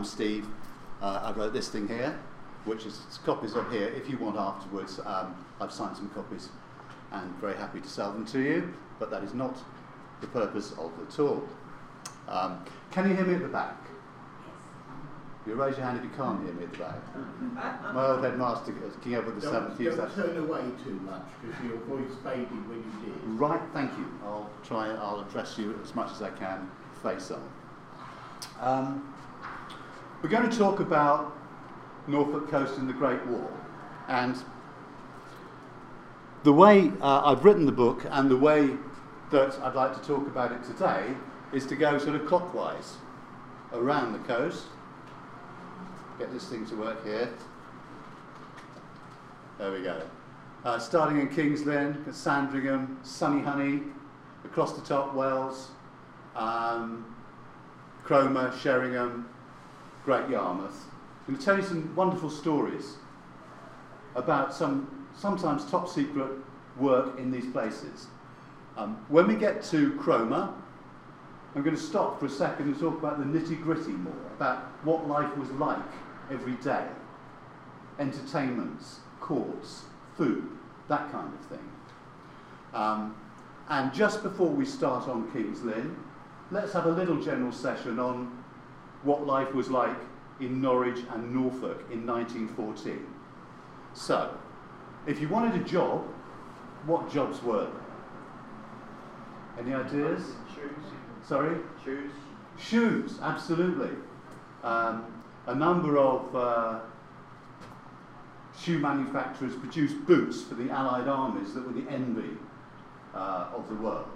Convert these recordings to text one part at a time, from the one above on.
welcome everybody. I'm Steve. Uh, I wrote this thing here, which is copies of here. If you want afterwards, um, I've signed some copies and very happy to sell them to you, but that is not the purpose of the talk. Um, can you hear me at the back? You raise your hand if you can't hear me at the back. My old headmaster, King Edward the Seventh, used Don't turn away too much because your voice faded when you did. Right, thank you. I'll try. I'll address you as much as I can face on. Um, we're going to talk about Norfolk coast and the Great War, and the way uh, I've written the book and the way that I'd like to talk about it today is to go sort of clockwise around the coast. Get this thing to work here. There we go. Uh, starting in Kings Lynn, at Sandringham, Sunny Hunny, across the top, Wells, um, Cromer, Sheringham, Great Yarmouth. I'm going to tell you some wonderful stories about some sometimes top secret work in these places. Um, when we get to Cromer, I'm going to stop for a second and talk about the nitty gritty more, about what life was like every day entertainments, courts, food, that kind of thing. Um, and just before we start on King's Lynn, let's have a little general session on what life was like in Norwich and Norfolk in 1914. So, if you wanted a job, what jobs were there? Any ideas? Shoes. Sorry? Shoes. Shoes, absolutely. Um, a number of uh, shoe manufacturers produced boots for the Allied armies that were the envy uh, of the world.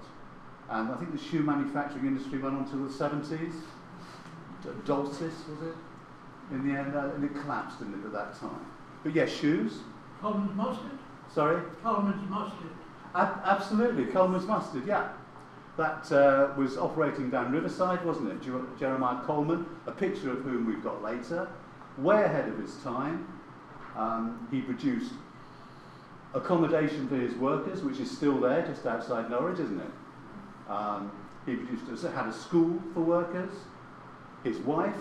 And I think the shoe manufacturing industry went on to the 70s. Dulcis, was it? In the end, uh, and it collapsed in it at that time. But yes, shoes. Colman's mustard? Sorry? Colman's mustard. Ab- absolutely, Colman's mustard, yeah. That uh, was operating down Riverside, wasn't it? Jer- Jeremiah Colman, a picture of whom we've got later, way ahead of his time. Um, he produced accommodation for his workers, which is still there just outside Norwich, isn't it? Um, he produced, had a school for workers. His wife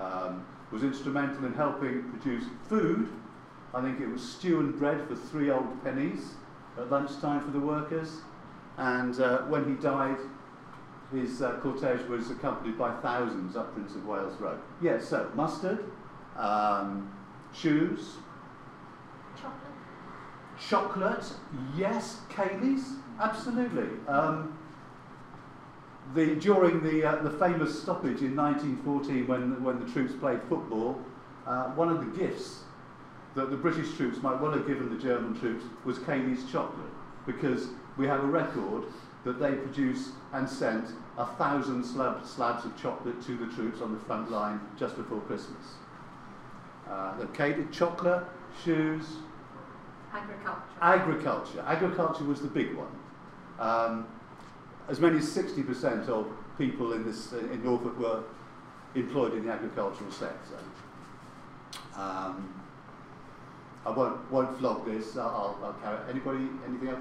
um, was instrumental in helping produce food. I think it was stew and bread for three old pennies at lunchtime for the workers. And uh, when he died, his uh, cortege was accompanied by thousands up Prince of Wales Road. Yes, so mustard, um, shoes, Chocolate. chocolate, yes, Caley's, absolutely. Um, the, during the, uh, the famous stoppage in 1914 when, when the troops played football, uh, one of the gifts that the British troops might well have given the German troops was Caley's chocolate because we have a record that they produced and sent a thousand slab, slabs of chocolate to the troops on the front line just before Christmas. Uh, the Caley's chocolate, shoes, Agriculture. Agriculture. Agriculture was the big one. Um, as many as 60% of people in, this, uh, in Norfolk were employed in the agricultural sector. Um, I won't, won't flog this. I'll, I'll carry Anybody, anything else?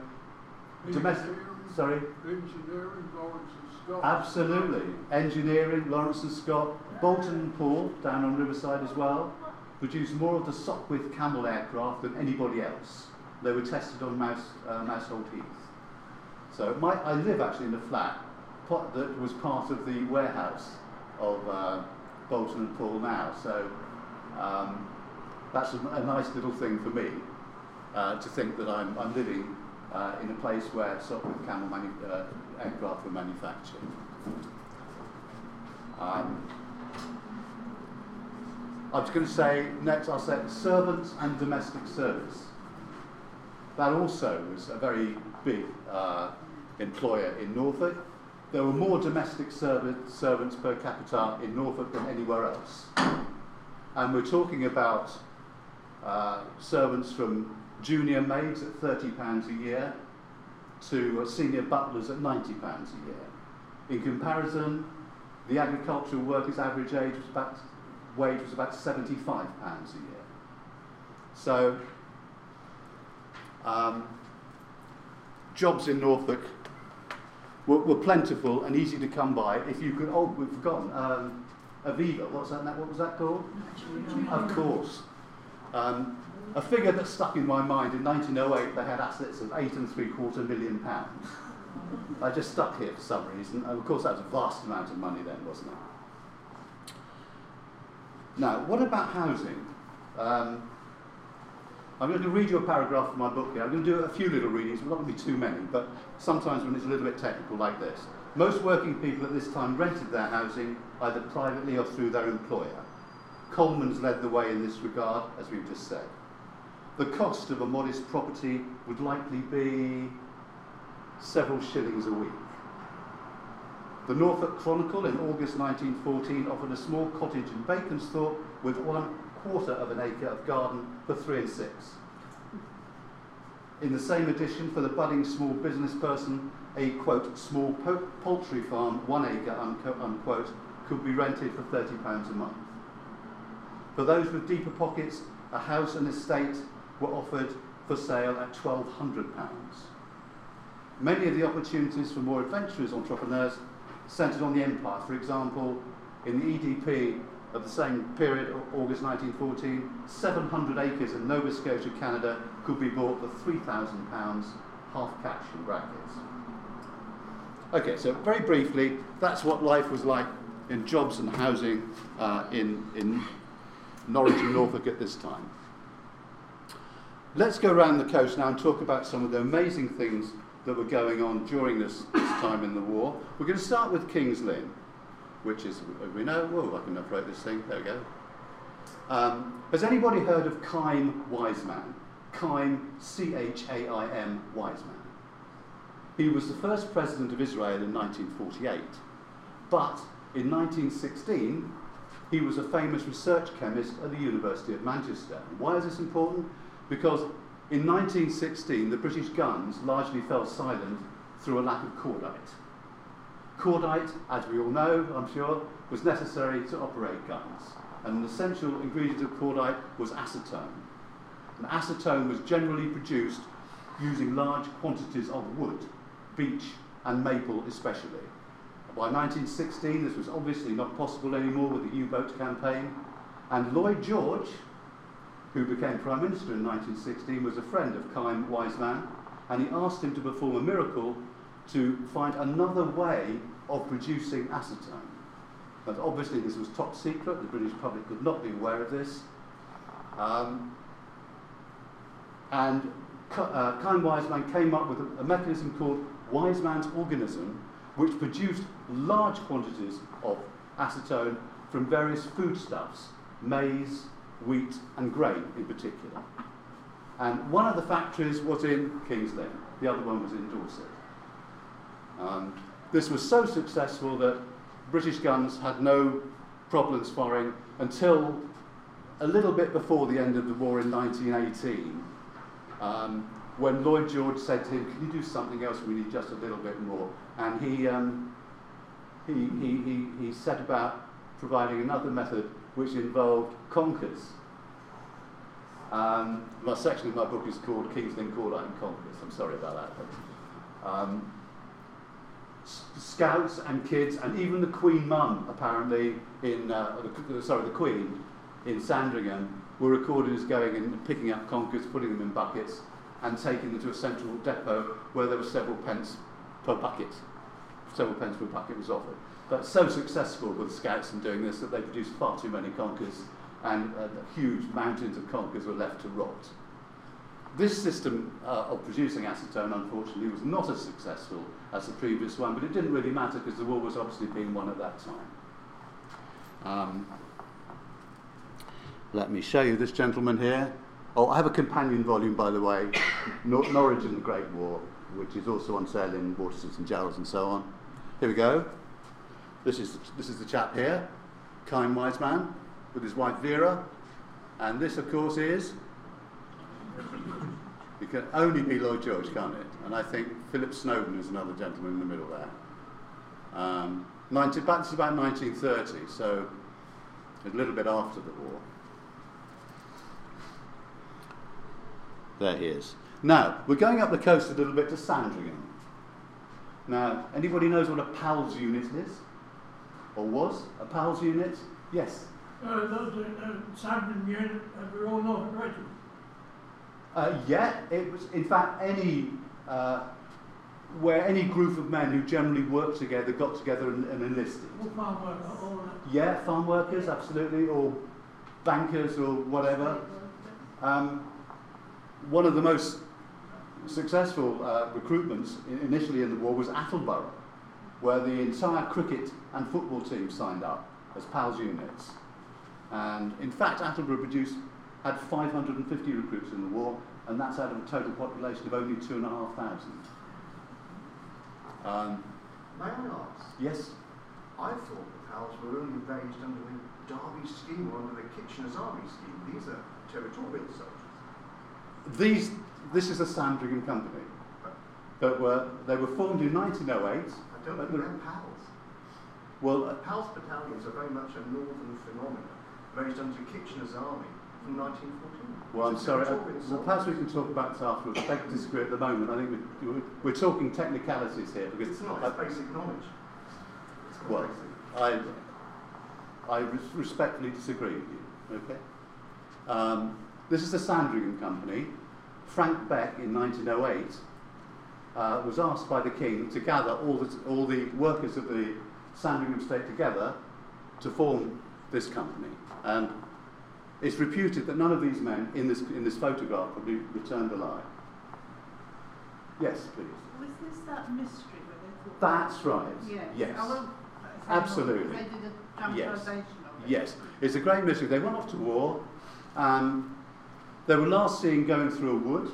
Domestic, sorry? Engineering, Lawrence and Scott. Absolutely. Engineering, Lawrence and Scott, Boulton and Paul down on Riverside as well, produced more of the Sopwith Camel aircraft than anybody else. They were tested on Mouse, uh, Mousehold Heath. So my, I live actually in a flat that was part of the warehouse of uh, Boulton and Paul now. So um, that's a, a nice little thing for me uh, to think that I'm, I'm living uh, in a place where Sopwith Camel manu- uh, aircraft were manufactured. Um, I was going to say next, I'll say servants and domestic service. That also was a very big uh, employer in Norfolk. There were more domestic servant, servants per capita in Norfolk than anywhere else. And we're talking about uh, servants from junior maids at £30 a year to uh, senior butlers at £90 a year. In comparison, the agricultural workers' average age was about, wage was about £75 a year. So, um, jobs in Norfolk were, were plentiful and easy to come by. If you could, oh, we've forgotten, um, Aviva. What's that? What was that called? Of course. Um, a figure that stuck in my mind in 1908, they had assets of eight and three quarter million pounds. I just stuck here for some reason. And of course, that was a vast amount of money then, wasn't it? Now, what about housing? Um, I'm going to read you a paragraph from my book here. I'm going to do a few little readings, not going to be too many, but sometimes when it's a little bit technical, like this. Most working people at this time rented their housing either privately or through their employer. Colman's led the way in this regard, as we've just said. The cost of a modest property would likely be several shillings a week. The Norfolk Chronicle in August 1914 offered a small cottage in Baconsthorpe with one quarter of an acre of garden for three and six. In the same edition, for the budding small business person, a quote, small po- poultry farm, one acre, unquote, could be rented for £30 a month. For those with deeper pockets, a house and estate were offered for sale at £1,200. Many of the opportunities for more adventurous entrepreneurs centred on the empire. For example, in the EDP of the same period, August 1914, 700 acres in Nova Scotia, Canada, could be bought for £3,000, half cash in brackets. Okay, so very briefly, that's what life was like in jobs and housing uh, in, in Norwich and Norfolk at this time. Let's go around the coast now and talk about some of the amazing things that were going on during this, this time in the war. We're going to start with King's Lynn, which is, we know, whoa, I can operate this thing, there we go. Um, has anybody heard of Chaim Weizmann? Chaim, C H A I M, Weizmann. He was the first president of Israel in 1948, but in 1916 he was a famous research chemist at the University of Manchester. Why is this important? Because in 1916 the British guns largely fell silent through a lack of cordite. Cordite, as we all know, I'm sure, was necessary to operate guns. And an essential ingredient of cordite was acetone. And acetone was generally produced using large quantities of wood, beech and maple especially. By 1916, this was obviously not possible anymore with the U-boat campaign, and Lloyd George, who became Prime Minister in 1916, was a friend of Chaim Weizmann, and he asked him to perform a miracle to find another way of producing acetone. But obviously this was top secret, the British public could not be aware of this. Um, and uh, Chaim Weizmann came up with a, a mechanism called Weizmann's organism, which produced large quantities of acetone from various foodstuffs, maize, wheat, and grain in particular. And one of the factories was in King's Lynn, the other one was in Dorset. Um, this was so successful that British guns had no problems firing until a little bit before the end of the war in 1918, um, when Lloyd George said to him, Can you do something else? We need just a little bit more. And he, um, he, he, he, he set about providing another method which involved conkers. Um, my section of my book is called King's Lynn Cordite and Conkers. I'm sorry about that. Um, scouts and kids, and even the Queen Mum, apparently, in uh, the, sorry, the Queen in Sandringham, were recorded as going and picking up conkers, putting them in buckets, and taking them to a central depot where there were several pence per bucket. Several pence per bucket was offered. But so successful were the scouts in doing this that they produced far too many conkers, and uh, huge mountains of conkers were left to rot. This system uh, of producing acetone, unfortunately, was not as successful as the previous one, but it didn't really matter because the war was obviously being won at that time. Um, let me show you this gentleman here. Oh, I have a companion volume, by the way, Nor- Norwich and the Great War, which is also on sale in Waterstones and Jarrolds and so on. Here we go. This is, this is the chap here, Chaim Weizmann, with his wife Vera. And this, of course, is it can only be Lloyd George, can't it? And I think Philip Snowden is another gentleman in the middle there. Um, 19, that's about 1930, so a little bit after the war. There he is. Now, we're going up the coast a little bit to Sandringham. Now, anybody knows what a PALS unit is? Or was? A PALS unit? Yes. Uh, those, uh, uh, Sandringham unit of all Royal Norfolk Regiment. Uh, yeah, it was in fact any uh, where any group of men who generally worked together got together and, and enlisted. All farm work, all that. Yeah, farm workers, absolutely, or bankers or whatever. Um, one of the most successful uh, recruitments initially in the war was Attleborough, where the entire cricket and football team signed up as PALS units. And in fact, Attleborough produced had 550 recruits in the war, and that's out of a total population of only two and a half thousand. Um, May I ask? yes, I thought the PALs were only engaged under the Derby scheme or under the Kitchener's Army scheme. These are territorial soldiers. these this is a Sandringham company that were they were formed in 1908. I don't But think the- they're PALs. Well, uh, PALs battalions are very much a northern phenomenon, raised under Kitchener's Army from 1914. Well, I'm sorry. uh, Well, perhaps we can talk about this afterwards. I to disagree at the moment. I think we, we're, we're talking technicalities here because It's not, it's basic knowledge. It's well, basic. I, I res- respectfully disagree with you. Okay. Um, this is the Sandringham Company. Frank Beck in 1908 uh, was asked by the King to gather all the, all the workers of the Sandringham State together to form this company. And it's reputed that none of these men in this, in this photograph will be returned alive. Yes, please. Was this that mystery where they thought? That's right. Yes. Yes. Won't Absolutely. more, They did a dramatisation of it. Yes, it's a great mystery. They went off to war. Um, they were last seen going through a wood.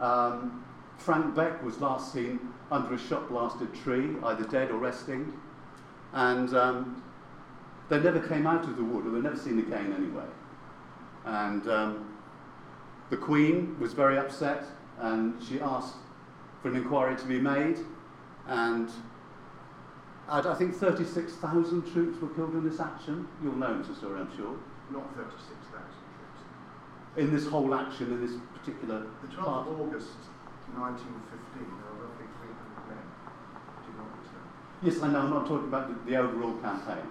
Um, Frank Beck was last seen under a shot blasted tree, either dead or resting. And um, they never came out of the wood, or they're never seen again anyway. And um, the Queen was very upset, and she asked for an inquiry to be made. And I I think 36,000 troops were killed in this action. You'll know, Mr. Story, I'm sure. Not 36,000 troops. In this whole action, in this particular The 12th part. of August 1915, there were roughly 300 men who did not return. Yes, I know, I'm not talking about the, the overall campaign.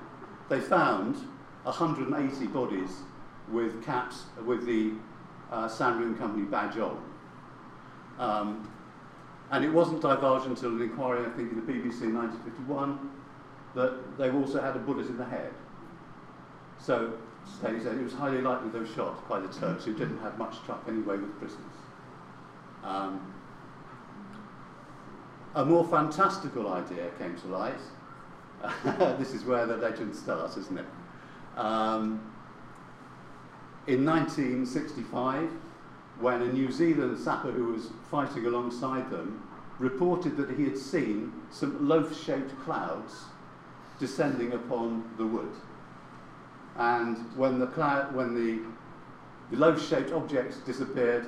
They found 180 bodies with caps with the uh, Sandringham Company badge on. Um, and it wasn't divulged until an inquiry, I think, in the BBC in 1951, that they also had a bullet in the head. So, Staley said it was highly likely they were shot by the Turks, who didn't have much truck anyway with prisoners. Um, a more fantastical idea came to light. this is where the legend starts, isn't it? Um, in 1965, when a New Zealand sapper who was fighting alongside them reported that he had seen some loaf shaped clouds descending upon the wood. And when the, cloud, when the, the loaf shaped objects disappeared,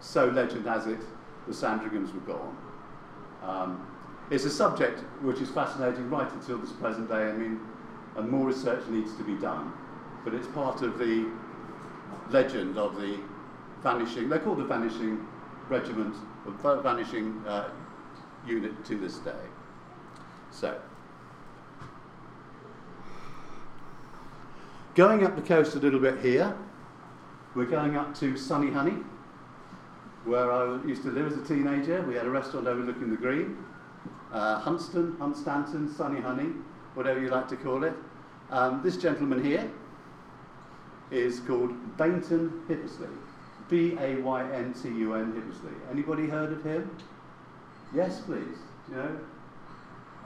so legend has it, the Sandringhams were gone. Um, it's a subject which is fascinating right until this present day. I mean, and more research needs to be done, but it's part of the legend of the vanishing. They're called the vanishing regiment, the vanishing uh, unit to this day. So, going up the coast a little bit here, we're going up to Sunny Hunny where I used to live as a teenager. We had a restaurant overlooking the green. Uh, Hunston, Hunstanton, Sunny Hunny, whatever you like to call it. Um, this gentleman here is called Bayntun Hippisley. B-A-Y-N-T-U-N Hippisley. Anybody heard of him? Yes, please. Do you know?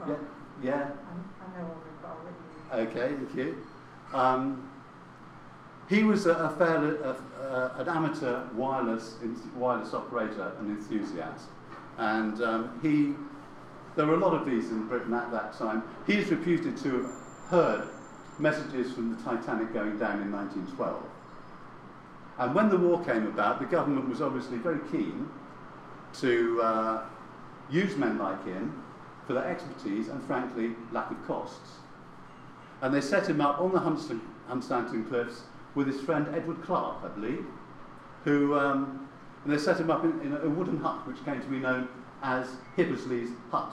Yeah. Yeah. I, I know of it, but I'll you. Okay, thank you. Um, he was a, a fairly, an amateur wireless wireless operator and enthusiast, and um, he. There were a lot of these in Britain at that time. He is reputed to have heard messages from the Titanic going down in 1912. And when the war came about, the government was obviously very keen to uh, use men like him for their expertise and, frankly, lack of costs. And they set him up on the Hunstanton, Cliffs with his friend Edward Clark, I believe, who, um, and they set him up in, in a wooden hut which came to be known as Hippisley's Hut.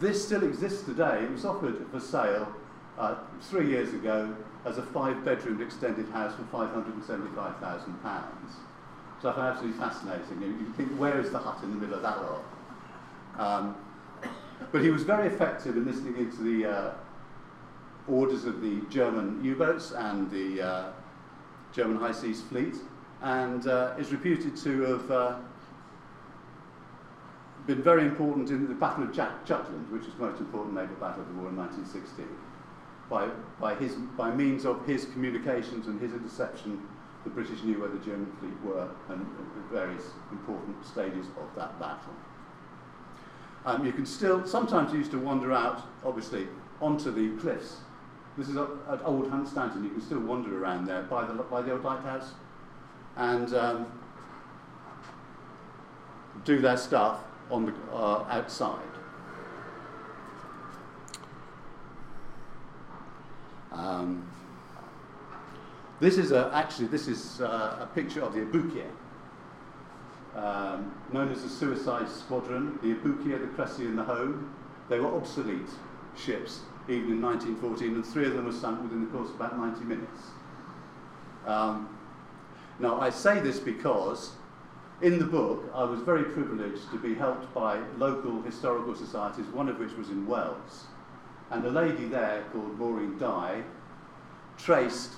This still exists today. It was offered for sale uh, three years ago as a five-bedroom extended house for £575,000. So I find absolutely fascinating. You, you think, where is the hut in the middle of that lot? Um, but he was very effective in listening into the uh, orders of the German U-boats and the uh, German High Seas Fleet, and uh, is reputed to have uh, been very important in the Battle of Jack- Jutland, which was the most important naval battle of the war in 1916, by, by, his, by means of his communications and his interception the British knew where the German fleet were and at various important stages of that battle. Um, you can still, sometimes you used to wander out, obviously, onto the cliffs. This is at Old Hunstanton. You can still wander around there by the, by the old lighthouse and um, do their stuff on the, uh, outside. Um, this is a, actually this is uh, a picture of the Aboukir, um, known as the Suicide Squadron. The Aboukir, the Cressy, and the Hogue. They were obsolete ships even in 1914, and three of them were sunk within the course of about 90 minutes. Um, now I say this because in the book I was very privileged to be helped by local historical societies, one of which was in Wells, and a lady there called Maureen Dye traced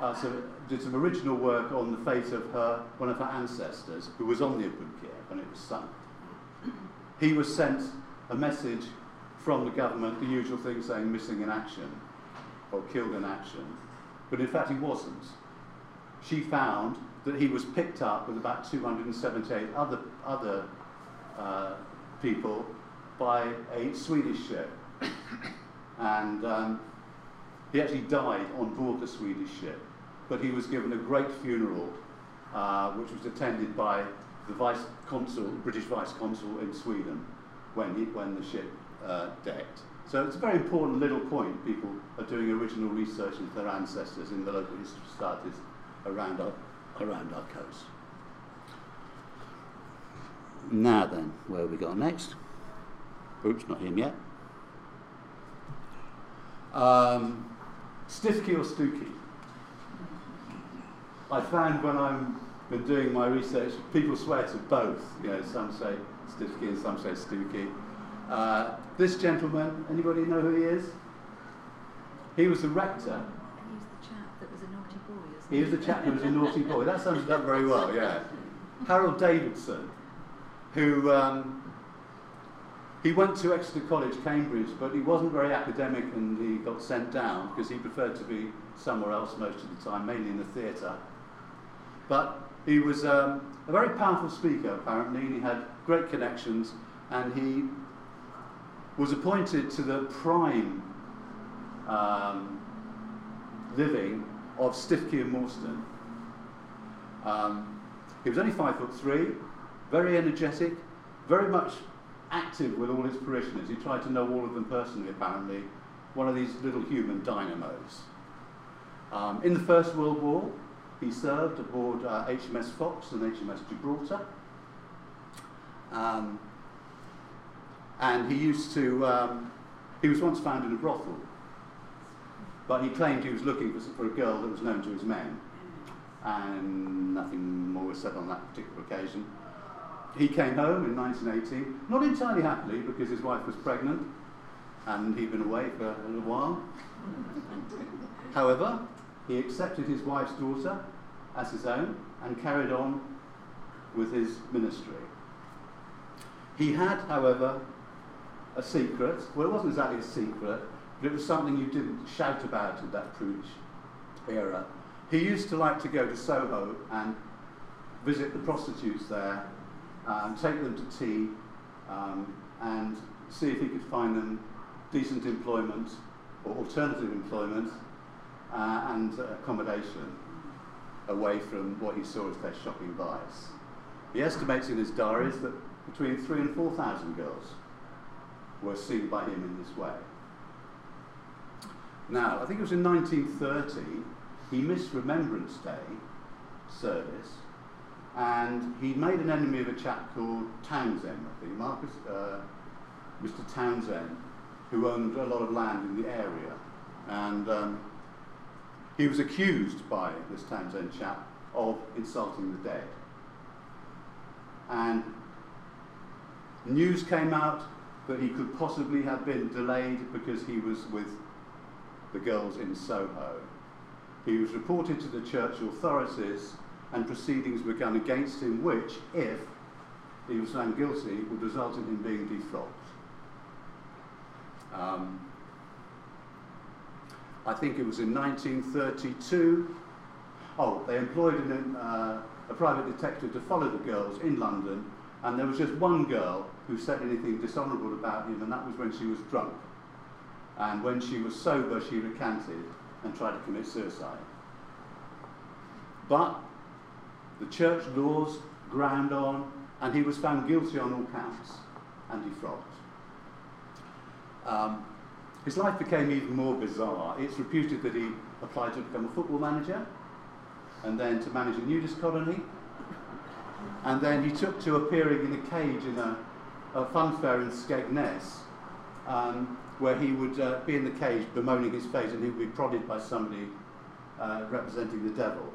uh, so did some original work on the fate of her, one of her ancestors, who was on the Aboukir when it was sunk. He was sent a message from the government, the usual thing saying missing in action or killed in action, but in fact he wasn't. She found that he was picked up with about 278 other, other uh, people by a Swedish ship. and um, he actually died on board the Swedish ship but he was given a great funeral, uh, which was attended by the vice consul, British vice consul in Sweden, when, he, when the ship uh, decked. So it's a very important little point. People are doing original research into their ancestors in the local history societies around our, around our coast. Now then, where we go next? Oops, not him yet. Um, or Stookie? I found when I'm been doing my research, people swear to both. You know, some say Stiffkey and some say Stookie. Uh, this gentleman, anybody know who he is? He was the rector. He was the chap that was a naughty boy, isn't he? Was the chap who was a naughty boy. That sums it up very well, yeah. Harold Davidson, who um, he went to Exeter College, Cambridge, but he wasn't very academic and he got sent down because he preferred to be somewhere else most of the time, mainly in the theatre. But he was um, a very powerful speaker, apparently, and he had great connections, and he was appointed to the prime um, living of Stiffkey and Morston. Um, he was only five foot three, very energetic, very much active with all his parishioners. He tried to know all of them personally, apparently. One of these little human dynamos. Um, in the First World War, he served aboard uh, HMS Fox and HMS Gibraltar. Um, and he used to, um, he was once found in a brothel, but he claimed he was looking for, for a girl that was known to his men. And nothing more was said on that particular occasion. He came home in 1918, not entirely happily because his wife was pregnant and he'd been away for a little while. However, he accepted his wife's daughter as his own and carried on with his ministry. He had, however, a secret. Well, it wasn't exactly a secret, but it was something you didn't shout about in that prudish era. He used to like to go to Soho and visit the prostitutes there, um, take them to tea, um, and see if he could find them decent employment or alternative employment uh, and accommodation away from what he saw as their shopping vice. He estimates in his diaries that between three and four thousand girls were seen by him in this way. Now, I think it was in 1930, he missed Remembrance Day service, and he made an enemy of a chap called Townshend, I think, Marcus, uh, Mr. Townshend, who owned a lot of land in the area. And um, he was accused by this Townshend chap of insulting the dead. And news came out that he could possibly have been delayed because he was with the girls in Soho. He was reported to the church authorities and proceedings begun against him, which, if he was found guilty, would result in him being defrocked. Um, I think it was in 1932. Oh, they employed an, uh, a private detective to follow the girls in London, and there was just one girl who said anything dishonourable about him, and that was when she was drunk. And when she was sober, she recanted and tried to commit suicide. But the church laws ground on, and he was found guilty on all counts and defrocked. Um, his life became even more bizarre. It's reputed that he applied to become a football manager and then to manage a nudist colony. And then he took to appearing in a cage in a, a fun fair in Skegness, um, where he would uh, be in the cage bemoaning his fate and he would be prodded by somebody uh, representing the devil.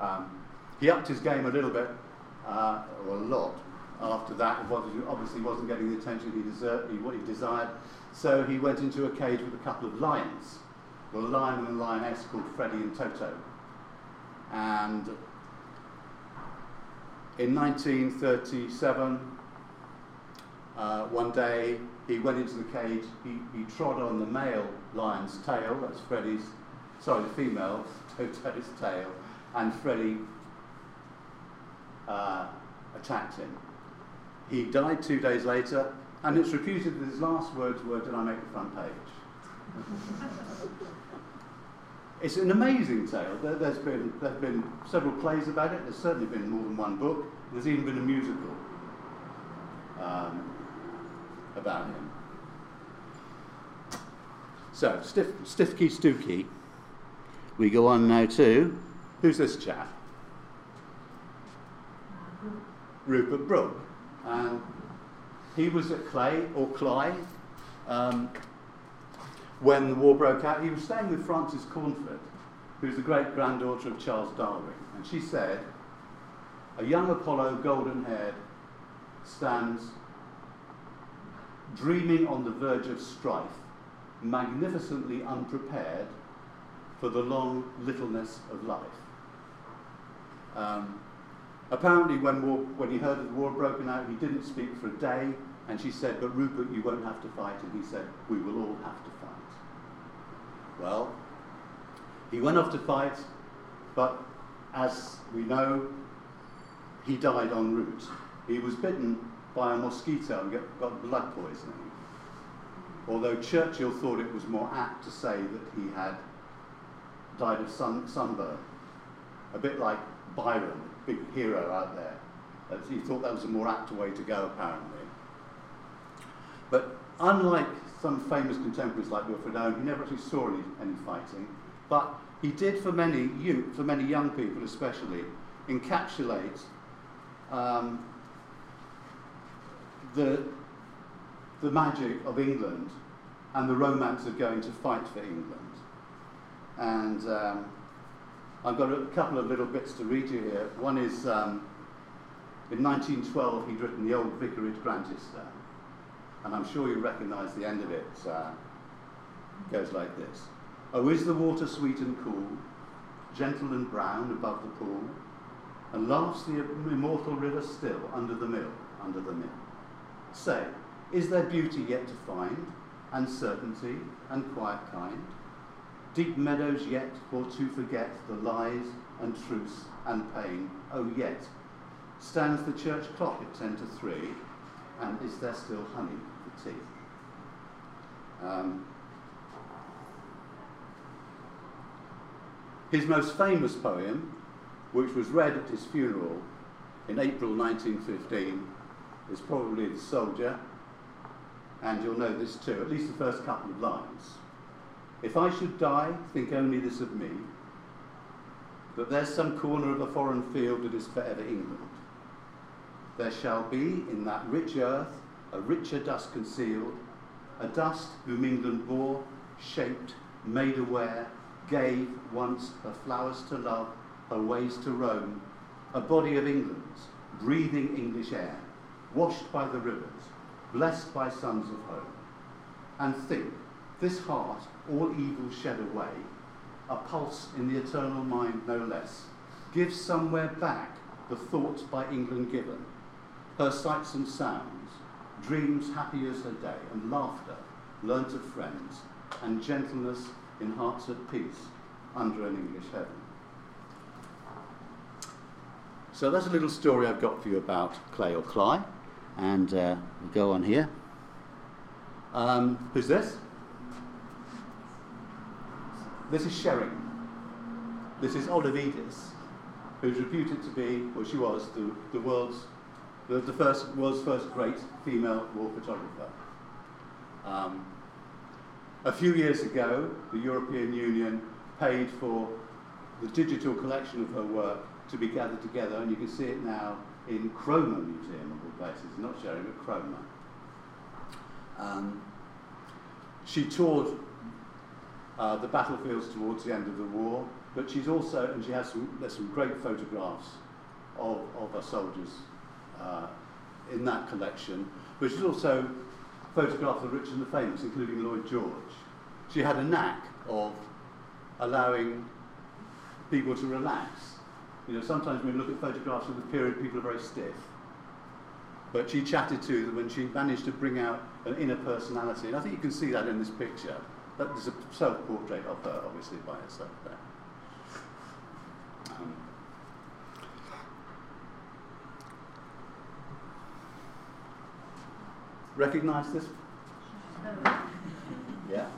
Um, he upped his game a little bit, uh, or a lot, after that. Obviously, wasn't getting the attention he, deserved, he, what he desired. So he went into a cage with a couple of lions. Well, a lion and a lioness called Freddie and Toto. And in 1937, uh, one day he went into the cage, he, he trod on the male lion's tail, that's Freddie's, sorry, the female, Toto's tail, and Freddie uh, attacked him. He died two days later, and it's reputed that his last words were, Did I make the front page? it's an amazing tale. There, has been, there have been several plays about it, there's certainly been more than one book, there's even been a musical um, about him. So, Stiff, Stiffkey we go on now to. Who's this chap? Rupert Brooke. And he was at Clay or Clyde um, when the war broke out. He was staying with Frances Cornford, who's the great granddaughter of Charles Darwin. And she said, A young Apollo, golden haired, stands dreaming on the verge of strife, magnificently unprepared for the long littleness of life. Um, Apparently, when, war, when he heard the war had broken out, he didn't speak for a day, and she said, But Rupert, you won't have to fight. And he said, We will all have to fight. Well, he went off to fight, but as we know, he died en route. He was bitten by a mosquito and got blood poisoning. Although Churchill thought it was more apt to say that he had died of sun, sunburn, a bit like Byron big hero out there. he thought that was a more apt way to go, apparently. But unlike some famous contemporaries like Wilfred Owen, he never actually saw any, any fighting. But he did, for many youth, for many young people especially, encapsulate um, the, the magic of England and the romance of going to fight for England. And um, I've got a couple of little bits to read you here. One is um, in 1912, he'd written The Old Vicarage, Grantchester. And I'm sure you recognise the end of it. Uh, goes like this Oh, is the water sweet and cool, gentle and brown above the pool? And laughs the immortal river still under the mill, under the mill. Say, is there beauty yet to find, and certainty, and quiet kind? Deep meadows yet for to forget the lies and truths and pain. Oh, yet stands the church clock at ten to three, and is there still honey for tea? Um, his most famous poem, which was read at his funeral in April 1915, is probably The Soldier, and you'll know this too, at least the first couple of lines. If I should die, think only this of me, that there's some corner of a foreign field that is forever England. There shall be in that rich earth a richer dust concealed, a dust whom England bore, shaped, made aware, gave once her flowers to love, her ways to roam, a body of England's, breathing English air, washed by the rivers, blessed by sons of home. And think, this heart, all evil shed away, a pulse in the eternal mind no less, gives somewhere back the thoughts by England given, her sights and sounds, dreams happy as her day, and laughter learnt of friends, and gentleness in hearts at peace under an English heaven. So that's a little story I've got for you about Clay or Cly, and uh, go on here. Um, who's this? This is Sheringham. This is Olive Edis, who's reputed to be, well, she was, the, the world's, the, the first, world's first great female war photographer. Um, a few years ago, the European Union paid for the digital collection of her work to be gathered together, and you can see it now in Cromer Museum of all places, not showing at Cromer. Um, she toured uh, the battlefields towards the end of the war, but she's also, and she has some, there's some great photographs of, of her soldiers uh, in that collection, but she's also photographed the rich and the famous, including Lloyd George. She had a knack of allowing people to relax. You know, sometimes when we look at photographs of the period, people are very stiff. But she chatted to them and she managed to bring out an inner personality. And I think you can see that in this picture. That there's a self-portrait of her, obviously, by herself there. Um, Recognise this? Yeah.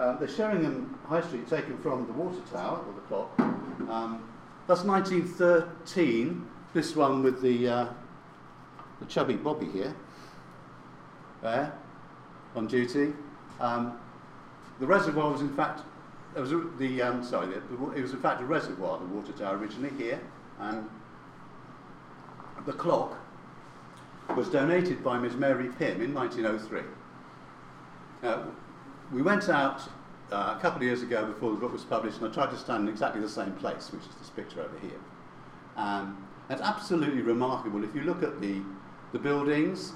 Uh, the Sheringham High Street taken from the water tower, or the clock. Um, that's 1913. This one with the, uh, the chubby Bobby here, there, on duty. Um, the reservoir was in fact, it was the, um, sorry, the, it was in fact a reservoir, the water tower originally here, and the clock was donated by Miss Mary Pym in 1903. Uh, we went out uh, a couple of years ago before the book was published, and I tried to stand in exactly the same place, which is this picture over here. Um, it's absolutely remarkable. If you look at the, the buildings,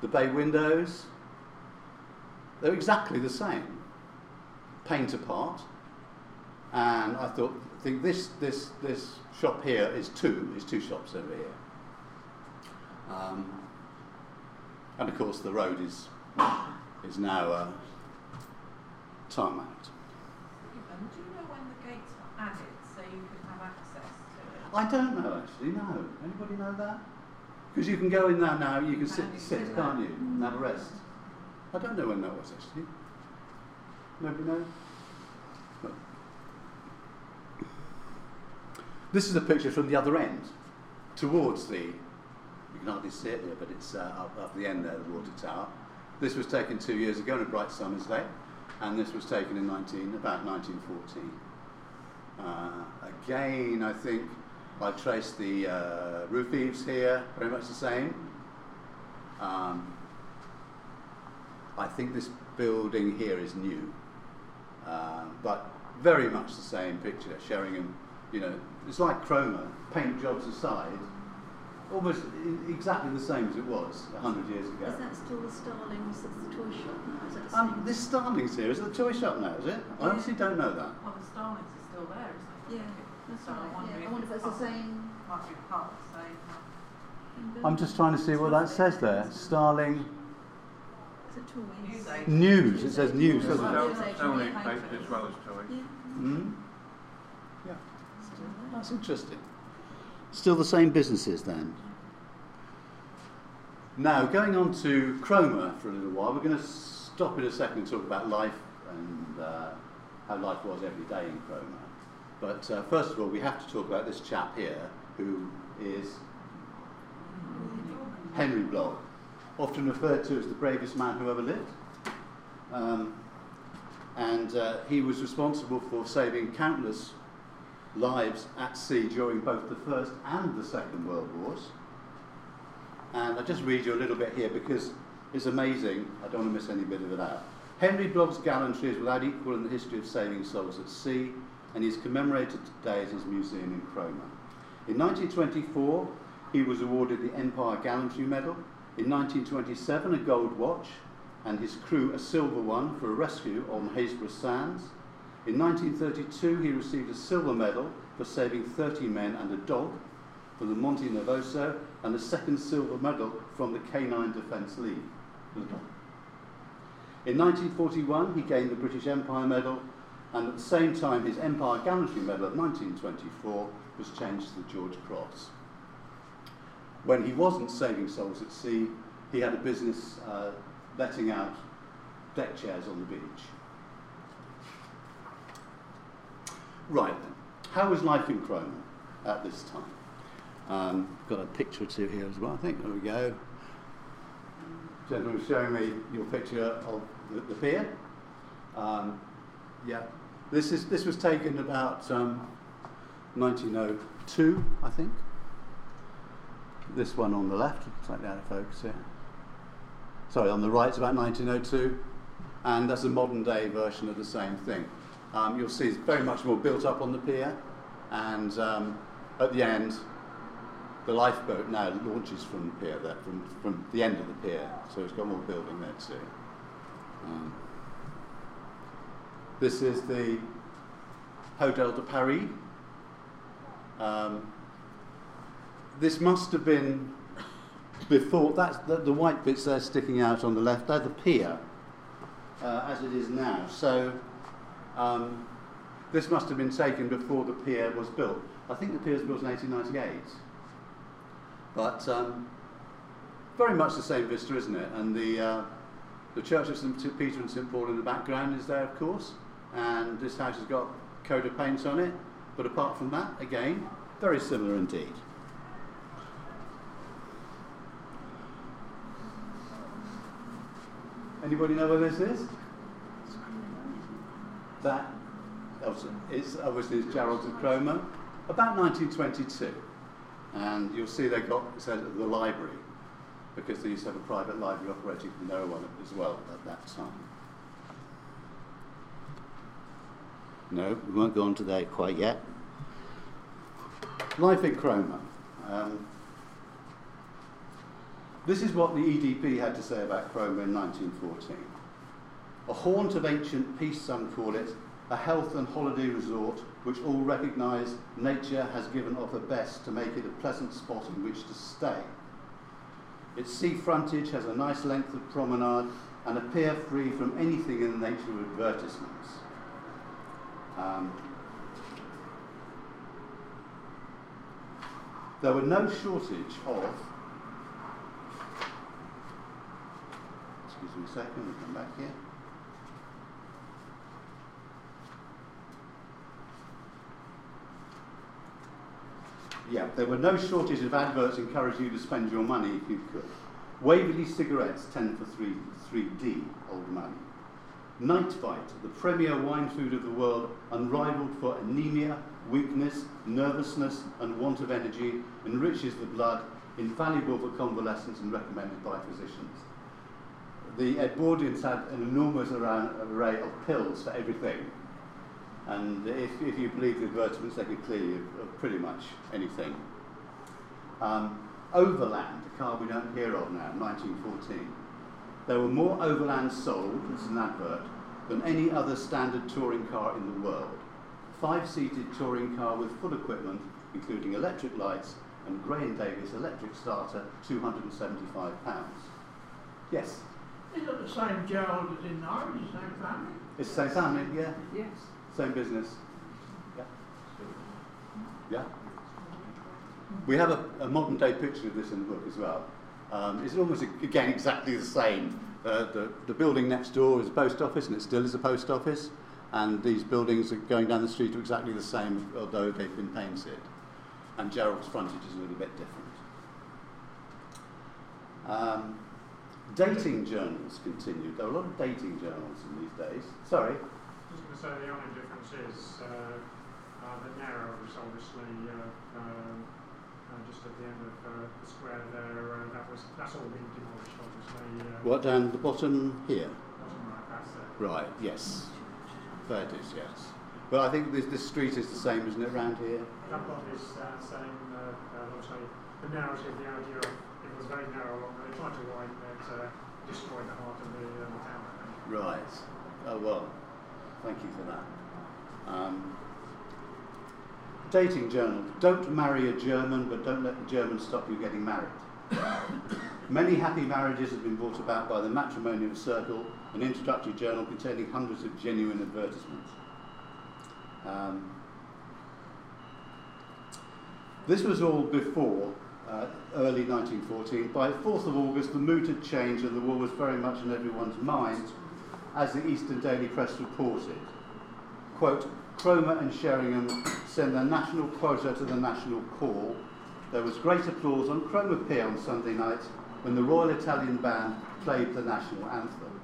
the bay windows, they're exactly the same. Paint apart. And I thought, I think this, this, this shop here is two, is two shops over here. Um, and of course, the road is, is now uh, tarmacked. Do you know when the gates were added so you could have access to it? I don't know actually, no. Anybody know that? Because you can go in there now, you can sit, you sit can't you, and have a rest. I don't know when that was actually. Nobody knows? No. This is a picture from the other end, towards the, you can hardly see it here, but it's uh, up, up the end there, the water tower. This was taken two years ago on a bright summer's day, and this was taken in 19, about 1914. Uh, again, I think I traced the uh, roof eaves here, very much the same. Um, I think this building here is new, uh, but very much the same picture. Sheringham, you know, it's like Cromer, paint jobs aside, almost exactly the same as it was a hundred years ago. Is that still the Starlings? That's the toy shop now? Is that the Um, this Starlings here is it the toy shop now, is it? I Yeah. honestly don't know that. Well, the Starlings is still there, isn't it? Yeah, that's So I'm right. wondering Yeah. I wonder if it's that's the same. Might be part of the same. I'm just trying to see what that says there. Starling It's a toy. News isn't it? agent. News. It says news, doesn't it? Only yeah. paint as well as toys. Yeah, Hmm? Yeah, that's interesting. Still the same businesses then. Now, going on to Cromer for a little while, we're going to stop in a second and talk about life and uh, how life was every day in Cromer. But uh, first of all, we have to talk about this chap here, who is Henry Blogg, often referred to as the bravest man who ever lived. Um, and uh, he was responsible for saving countless lives at sea during both the First and the Second World Wars. And I'll just read you a little bit here because it's amazing. I don't want to miss any bit of it out. Henry Blogg's gallantry is without equal in the history of saving souls at sea, and he is commemorated today at his museum in Cromer. In 1924, he was awarded the Empire Gallantry Medal. In 1927, a gold watch, and his crew a silver one for a rescue on Haisborough Sands. In 1932, he received a silver medal for saving 30 men and a dog from the Monte Nervoso, and a second silver medal from the Canine Defence League. In 1941, he gained the British Empire Medal, and at the same time, his Empire Gallantry Medal of 1924 was changed to the George Cross. When he wasn't saving souls at sea, he had a business uh, letting out deck chairs on the beach. Right then, how was life in Cromer at this time? Um, got a picture or two here as well, I think. There we go. Gentleman showing me your picture of the, the pier. Um, yeah, this is this was taken about um, 1902, I think. This one on the left, slightly out of focus here. Sorry, on the right, it's about 1902, and that's a modern day version of the same thing. Um, you'll see it's very much more built up on the pier, and um, at the end, the lifeboat now launches from the pier, there, from, from the end of the pier, so it's got more building there too. Um, this is the Hotel de Paris. Um, this must have been before, that's the, the white bits there sticking out on the left, they're the pier, uh, as it is now. So um, this must have been taken before the pier was built. I think the pier was built in 1898. But um, very much the same vista, isn't it? And the, uh, the Church of St. Peter and St. Paul in the background is there, of course. And this house has got coat of paint on it. But apart from that, again, very similar indeed. Anybody know where this is? That is obviously is Jarrold's of Cromer, about 1922. And you'll see they got says the library because they used to have a private library operating from there one as well at that time. No, we won't go on to that quite yet. Life in Cromer. Um, this is what the EDP had to say about Cromer in 1914. A haunt of ancient peace, some call it, a health and holiday resort which all recognise nature has given of her best to make it a pleasant spot in which to stay. Its sea frontage has a nice length of promenade and a pier free from anything in the nature of advertisements. Um, there were no shortage of excuse me a second, we'll come back here. Yeah, there were no shortage of adverts encouraging you to spend your money if you could. Waverley cigarettes, 10 for 3, 3D, old money. Night Fight, the premier wine food of the world, unrivaled for anemia, weakness, nervousness, and want of energy, enriches the blood, invaluable for convalescence and recommended by physicians. The Edwardians had an enormous array of pills for everything, and if, if you believe the advertisements, they could clear you of pretty much anything. Um, Overland, a car we don't hear of now, 1914. There were more Overlands sold, this is an advert, than any other standard touring car in the world. Five-seated touring car with full equipment, including electric lights and Gray and Davis electric starter, £275. Yes? Is it the same Jarrold as in Norwich, same family? It's the same family, yeah? Yes. Same business. Yeah. Yeah. We have a, a modern day picture of this in the book as well. Um, it's almost again exactly the same. Uh, the, the building next door is a post office, and it still is a post office. And these buildings are going down the street are exactly the same, although they've been painted. And Jarrold's frontage is a little bit different. Um, dating journals continued. There are a lot of dating journals in these days. Sorry. just going to say the only difference is uh, uh, that Narrow was obviously uh, um, uh, just at the end of uh, the square there, uh, that was, that's all been demolished, obviously. Uh, What, down the bottom here? Wasn't right, that's it. Right, yes. There it is, yes. But I think this, this street is the same, isn't it, round here? That one is uh, same, uh, uh, obviously, the narrative, the idea of it was very narrow, along, they tried to widen it, uh, destroy the heart of the, uh, the town, Right. Oh, well, thank you for that. Um, dating journal. Don't marry a German, but don't let the Germans stop you getting married. Many happy marriages have been brought about by the Matrimonial Circle, an introductory journal containing hundreds of genuine advertisements. Um, this was all before uh, early 1914. By 4th of August, the mood had changed and the war was very much in everyone's mind, as the Eastern Daily Press reported. Quote, Cromer and Sheringham send their national quota to the national call. There was great applause on Cromer Pier on Sunday night when the Royal Italian Band played the national anthem.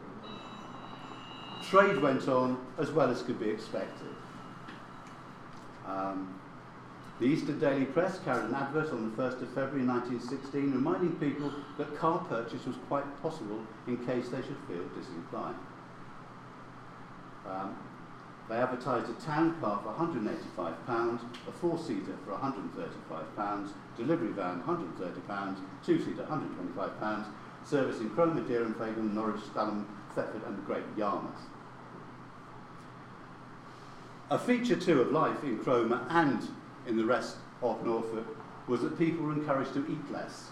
Trade went on as well as could be expected. Um, the Eastern Daily Press carried an advert on the 1st of February 1916 reminding people that car purchase was quite possible in case they should feel disinclined. Um, they advertised a town car for £185, a four-seater for £135, delivery van £130, two-seater £125, service in Cromer, Dereham, Fakenham, Norwich, Stalham, Thetford and Great Yarmouth. A feature too of life in Cromer and in the rest of Norfolk was that people were encouraged to eat less.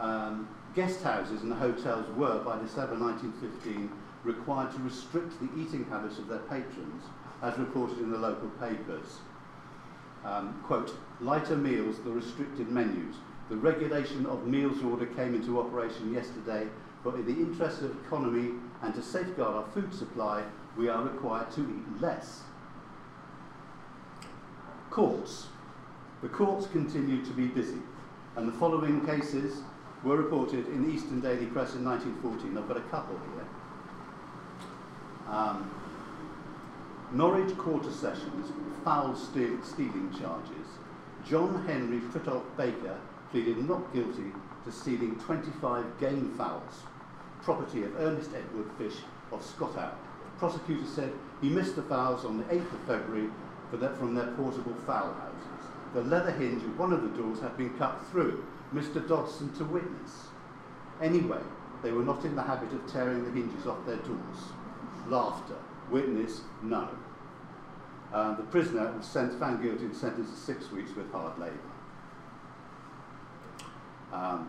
Um, guest houses and hotels were, by December 1915, required to restrict the eating habits of their patrons, as reported in the local papers. Um, quote, lighter meals, the restricted menus. The regulation of meals order came into operation yesterday, but in the interest of economy and to safeguard our food supply, we are required to eat less. Courts. The courts continued to be busy, and the following cases were reported in the Eastern Daily Press in 1914. I've got a couple here. Um, Norwich Quarter Sessions, foul ste- stealing charges. John Henry Prittoff Baker pleaded not guilty to stealing 25 game fowls, property of Ernest Edward Fish of Scottow. Prosecutor said he missed the fowls on the 8th of February from their portable fowl houses. The leather hinge of one of the doors had been cut through, Mr. Dodson to witness. Anyway, they were not in the habit of tearing the hinges off their doors. Laughter. Witness, no. The prisoner was sent, found guilty and sentenced to six weeks with hard labour. Um,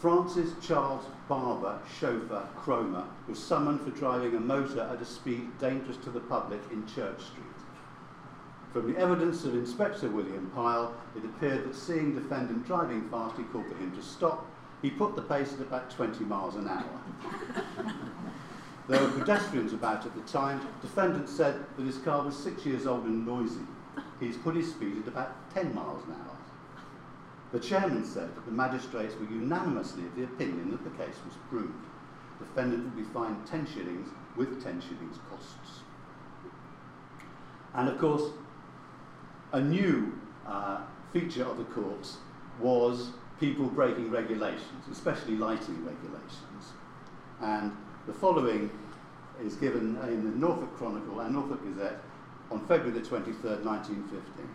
Francis Charles Barber, chauffeur, Cromer, was summoned for driving a motor at a speed dangerous to the public in Church Street. From the evidence of Inspector William Pyle, it appeared that seeing defendant driving fast, he called for him to stop. He put the pace at about 20 miles an hour. there were pedestrians about at the time. Defendant said that his car was six years old and noisy. He's put his speed at about 10 miles an hour. The chairman said that the magistrates were unanimously of the opinion that the case was proved. Defendant would be fined 10 shillings with 10 shillings costs. And of course, a new uh, feature of the courts was people breaking regulations, especially lighting regulations. And the following is given in the Norfolk Chronicle and Norfolk Gazette on February the 23rd, 1915.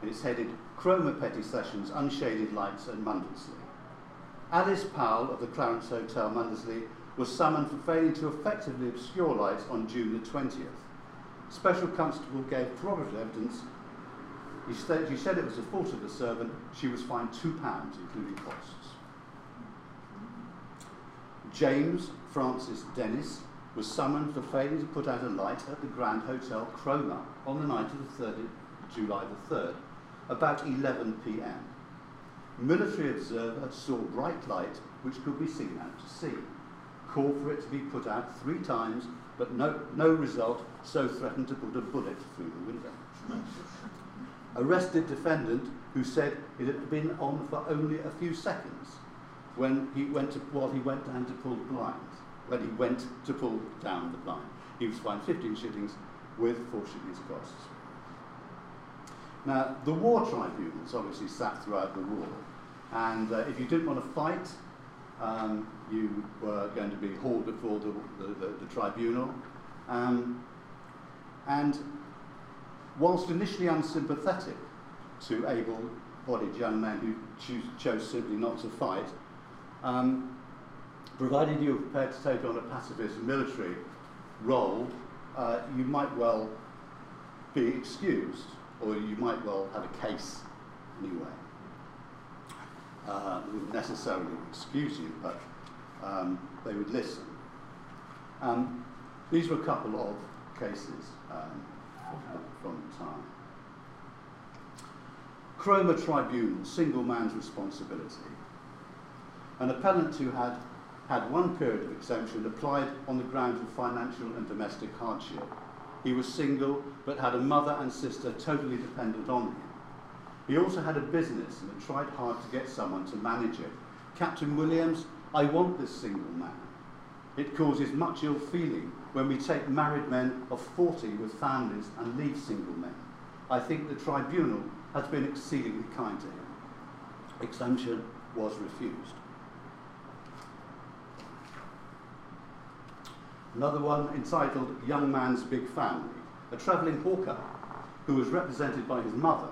And it's headed Cromer Petty Sessions, Unshaded Lights at Mundesley. Alice Powell of the Clarence Hotel, Mundesley, was summoned for failing to effectively obscure lights on June the 20th. Special Constable gave corroborative evidence. He said, she said it was the fault of the servant. She was fined £2, including costs. James Francis Dennis was summoned for failing to put out a light at the Grand Hotel Cromer on the night of the 3rd, July the 3rd, about 11 p.m. Military observer saw bright light which could be seen out to sea. Called for it to be put out three times, but no, no result, so threatened to put a bullet through the window. Arrested defendant who said it had been on for only a few seconds when he went to, while he went down to pull the blind. When he went to pull down the blind. He was fined 15 shillings with 4 shillings costs. Now, the war tribunals obviously sat throughout the war, and uh, if you didn't want to fight, um, you were going to be hauled before the, the, the, the tribunal. Um, and whilst initially unsympathetic to able bodied young men who chose simply not to fight, um, provided you were prepared to take on a pacifist military role, uh, you might well be excused, or you might well have a case anyway. Uh, wouldn't necessarily excuse you, but um, they would listen. Um, these were a couple of cases um, from time. Cromer Tribunal, single man's responsibility. An appellant who had had one period of exemption applied on the grounds of financial and domestic hardship. He was single but had a mother and sister totally dependent on him. He also had a business and had tried hard to get someone to manage it. Captain Williams, I want this single man. It causes much ill feeling when we take married men of 40 with families and leave single men. I think the tribunal has been exceedingly kind to him. Exemption was refused. Another one entitled Young Man's Big Family. A travelling hawker who was represented by his mother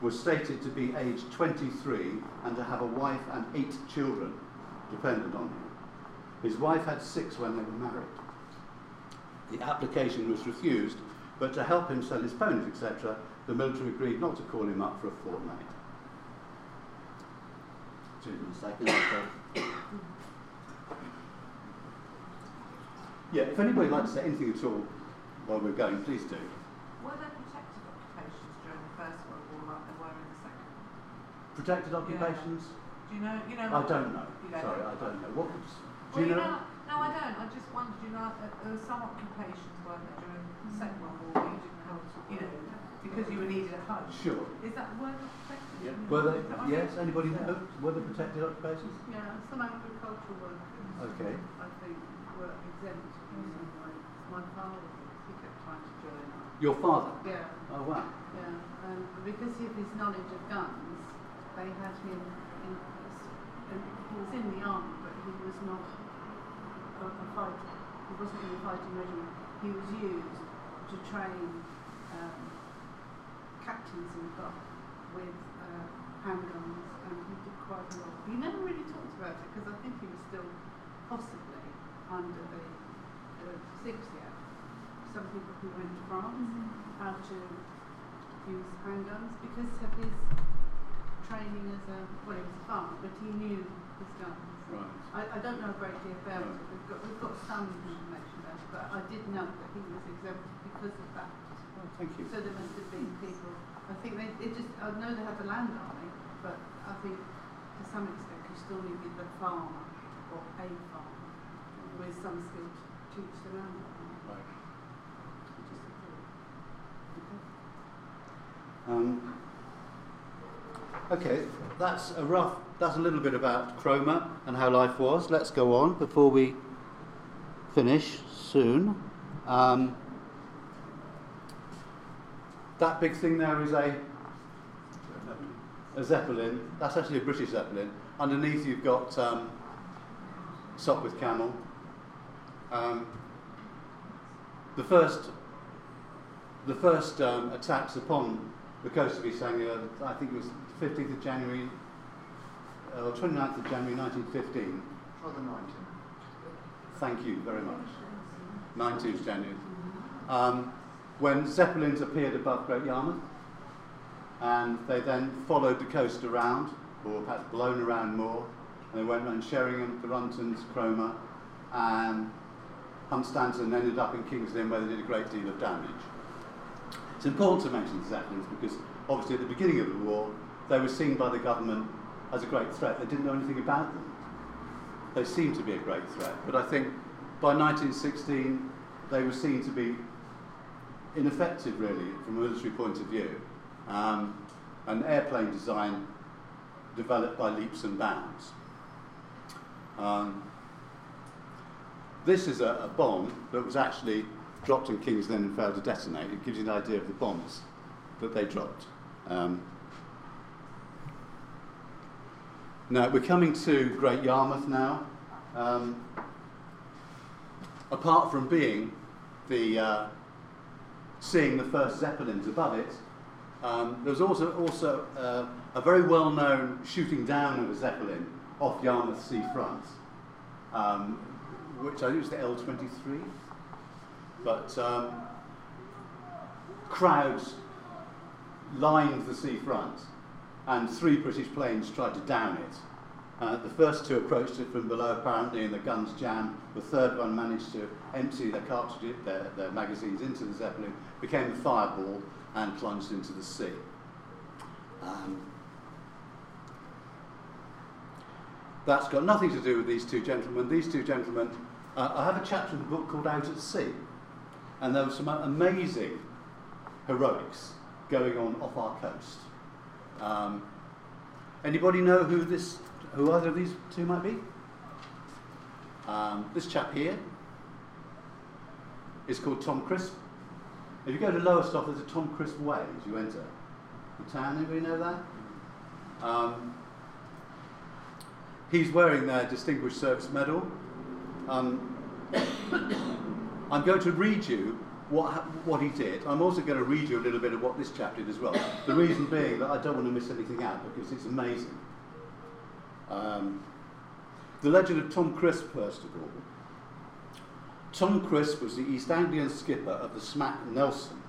was stated to be aged 23 and to have a wife and eight children dependent on him. His wife had six when they were married. The application was refused, but to help him sell his ponies, etc., the military agreed not to call him up for a fortnight. Excuse me a second. Yeah, if anybody would like to say anything at all while we're going, please do. Were there protected occupations during the First World War like there were in the Second? Protected occupations? Do you know, you know? I don't know. You don't Sorry. I don't know. What was, do Well, you know? No, I don't. I just wondered, you know, that there were some occupations, weren't there, during the Second World War where you didn't have, you know, because you were needed at home. Sure. Is that were they protected? Yeah. Were they, Is that right? yes, anybody know? Were they protected occupations? Yeah, some agricultural workers. Okay. I think were exempt in hmm. some way. My father was, he kept trying to join up. Your father? Yeah, Oh, wow. yeah, and because of his knowledge of guns, they had him in, and he was in the army, but he was not a, a fighter. He wasn't in the fighting regiment. He was used to train um, captains in Bath with uh, handguns, and he did quite a lot. He never really talked about it because I think he was still possibly under the, the Sixth Act. Some people who went to France how to use handguns because of his training as a well, he was a farmer, but he knew his guns. Right. I, I don't know a great deal about Right. it. We've got we've got some information about it, but I did know that he was exempted because of that. Oh, thank you. So there must have been people. I think they it just I know they had the land army, but I think to some extent you still needed the farmer or a farmer with some skill to teach the land army. Right. Just a thought. Um, okay, that's a rough, that's a little bit about Cromer and how life was. Let's go on before we finish soon. Um, that big thing there is a, a Zeppelin. That's actually a British Zeppelin. Underneath you've got um, Sopwith Camel. Um, the first the first um, attacks upon the coast of East Anglia, I think it was 15th of January, uh, or 29th of January 1915. Try the 19. Thank you very much. 19th January. Um, when Zeppelins appeared above Great Yarmouth, and they then followed the coast around, or perhaps blown around more, and they went around Sheringham, the Runtons, Cromer, and Hunstanton ended up in King's Lynn where they did a great deal of damage. It's important to mention the Zeppelins because obviously at the beginning of the war they were seen by the government as a great threat. They didn't know anything about them. They seemed to be a great threat, but I think by 1916 they were seen to be ineffective really from a military point of view. Um, an airplane design developed by leaps and bounds. Um, this is a, a bomb that was actually dropped in King's Lynn and failed to detonate. It gives you an idea of the bombs that they dropped. Um, now, we're coming to Great Yarmouth now. Um, apart from being the uh, seeing the first zeppelins above it, um, there was also also uh, a very well-known shooting down of a zeppelin off Yarmouth seafront, um, which I think was the L-23. But um, crowds lined the seafront, and three British planes tried to down it. Uh, the first two approached it from below, apparently, and the guns jammed. The third one managed to empty their cartridges, their, their magazines into the Zeppelin, became a fireball, and plunged into the sea. Um, that's got nothing to do with these two gentlemen. These two gentlemen, uh, I have a chapter in the book called Out at Sea, and there were some amazing heroics going on off our coast. Um, anybody know who this, who either of these two might be? Um, this chap here is called Tom Crisp. If you go to Lowestoft, there's a Tom Crisp Way as you enter the town. Anybody know that? Um, he's wearing their Distinguished Service Medal. Um, I'm going to read you what, what he did. I'm also going to read you a little bit of what this chap did as well. The reason being that I don't want to miss anything out because it's amazing. Um, the legend of Tom Crisp, first of all. Tom Crisp was the East Anglian skipper of the smack Nelson,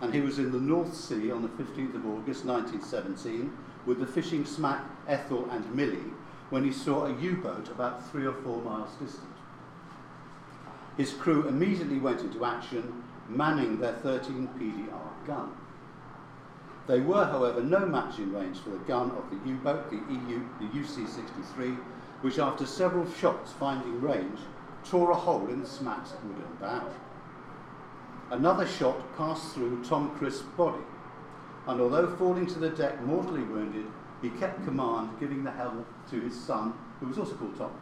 and he was in the North Sea on the 15th of August 1917 with the fishing smack Ethel and Millie when he saw a U-boat about three or four miles distant. His crew immediately went into action, manning their 13 PDR gun. They were, however, no match in range for the gun of the U-boat, the EU, the UC-63, which after several shots finding range, tore a hole in the smack's wooden bow. Another shot passed through Tom Crisp's body, and although falling to the deck mortally wounded, he kept command, giving the helm to his son, who was also called Tom.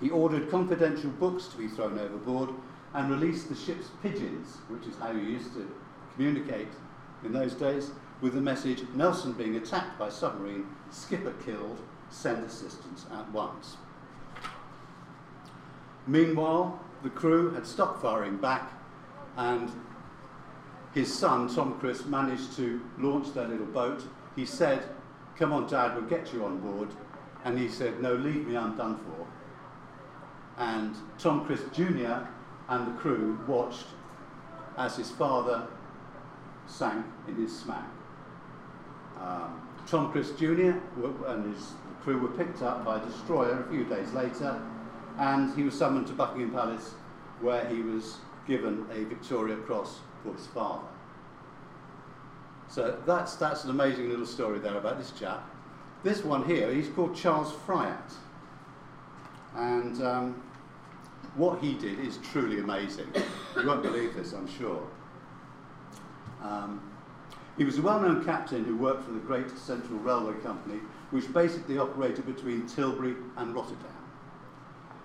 He ordered confidential books to be thrown overboard and released the ship's pigeons, which is how you used to communicate in those days, with the message Nelson being attacked by submarine, skipper killed, send assistance at once. Meanwhile, the crew had stopped firing back, and his son, Tom Crisp, managed to launch their little boat. He said, Come on, Dad, we'll get you on board. And he said, No, leave me, I'm done for. And Tom Crisp Jr. and the crew watched as his father sank in his smack. Um, Tom Crisp Jr. and his crew were picked up by a destroyer a few days later, and he was summoned to Buckingham Palace, where he was given a Victoria Cross for his father. So that's, that's an amazing little story there about this chap. This one here, he's called Charles Fryatt. And um, what he did is truly amazing. You won't believe this, I'm sure. Um, he was a well-known captain who worked for the Great Central Railway Company, which basically operated between Tilbury and Rotterdam.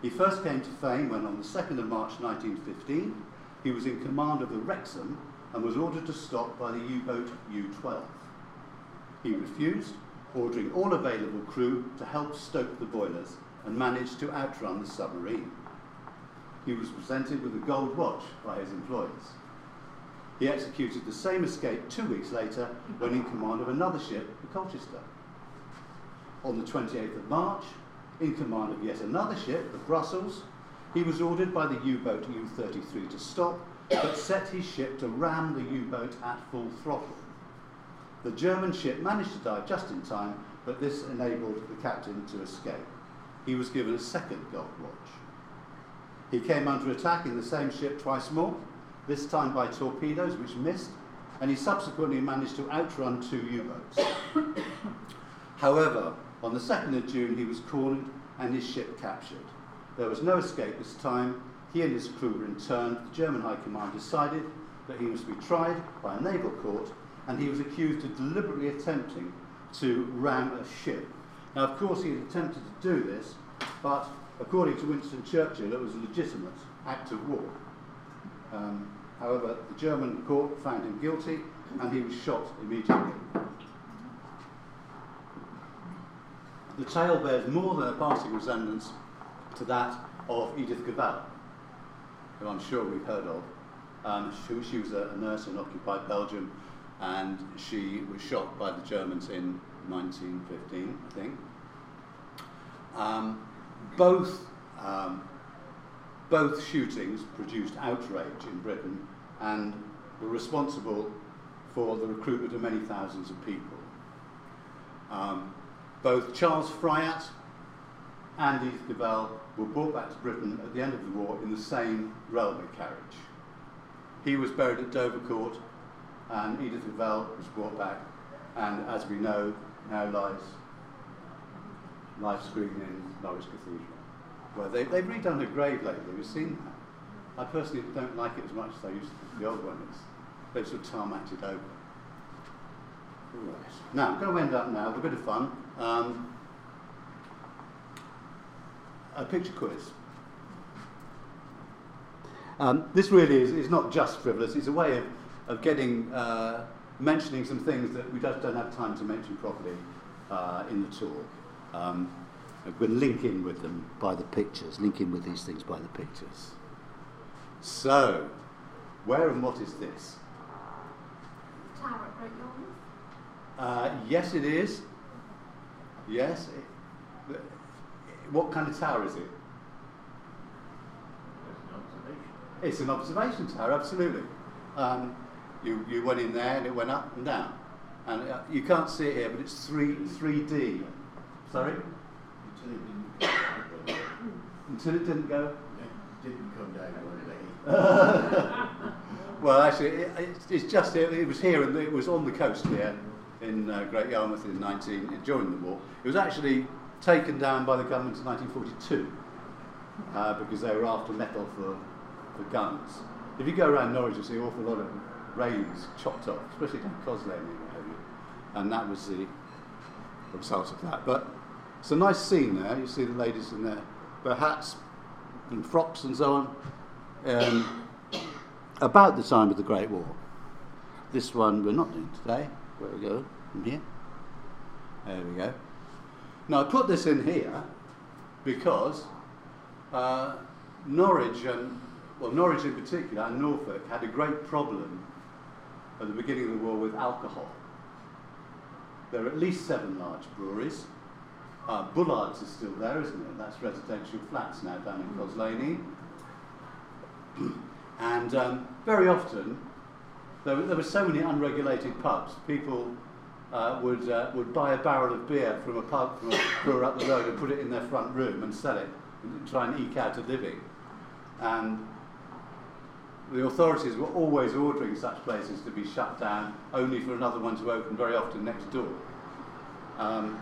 He first came to fame when, on the 2nd of March 1915, he was in command of the Wrexham and was ordered to stop by the U-boat U-12. He refused, ordering all available crew to help stoke the boilers and managed to outrun the submarine. He was presented with a gold watch by his employers. He executed the same escape two weeks later when in command of another ship, the Colchester. On the 28th of March, in command of yet another ship, the Brussels, he was ordered by the U-boat U-33 to stop, but set his ship to ram the U-boat at full throttle. The German ship managed to dive just in time, but this enabled the captain to escape. He was given a second gold watch. He came under attack in the same ship twice more, this time by torpedoes which missed, and he subsequently managed to outrun two U-boats. However, on the 2nd of June, he was cornered and his ship captured. There was no escape this time. He and his crew were interned. The German High Command decided that he must be tried by a naval court, and he was accused of deliberately attempting to ram a ship. Now, of course, he had attempted to do this, but according to Winston Churchill, it was a legitimate act of war. Um, however, the German court found him guilty, and he was shot immediately. The tale bears more than a passing resemblance to that of Edith Cavell, who I'm sure we've heard of. Um, she, she was a, nurse in occupied Belgium and she was shot by the Germans in 1915, I think. Um, both, um, both shootings produced outrage in Britain and were responsible for the recruitment of many thousands of people. Um, both Charles Fryatt and Edith Cavell were brought back to Britain at the end of the war in the same railway carriage. He was buried at Dovercourt, and Edith Cavell was brought back, and as we know, now lies Life's Green in Norwich Cathedral. Well, they, they've redone her grave lately. Have seen that? I personally don't like it as much as I used to. The old one is. They've sort of tarmacked over. Right. Now, I'm going to end up now with a bit of fun. Um, a picture quiz. Um, this really is, is not just frivolous, it's a way of, of getting, uh, mentioning some things that we just don't have time to mention properly uh, in the talk. Um, we're going to link in with them by the pictures, link in with these things by the pictures. So, where and what is this? Tower at Great Yarmouth. Uh, yes, it is. Yes. It, what kind of tower is it? That's an observation. It's an observation tower, absolutely. Um, you, you went in there and it went up and down. And uh, you can't see it here, but it's 3, 3D. Sorry? Until it didn't down. Until it didn't go. It didn't come down one day. well, actually, it, it's, it's just it, it was here and it was on the coast here in uh, Great Yarmouth in 19 during the war. It was actually taken down by the government in 1942 uh, because they were after metal for, for guns. If you go around Norwich, you'll see an awful lot of railings chopped off, especially down Cos Lane area, and that was the result of that. But it's a nice scene there. You see the ladies in their, their hats and frocks and so on. Um, about the time of the Great War. This one we're not doing today. Where we go? From here. There we go. Now I put this in here because uh, Norwich and well Norwich in particular and Norfolk had a great problem at the beginning of the war with alcohol. There are at least seven large breweries. Uh, Bullards is still there, isn't it? That's residential flats now down in Coslany. And um, very often, there were, there were so many unregulated pubs, people uh, would, uh, would buy a barrel of beer from a pub from a brewer up the road and put it in their front room and sell it and try and eke out a living. And the authorities were always ordering such places to be shut down, only for another one to open very often next door. Um,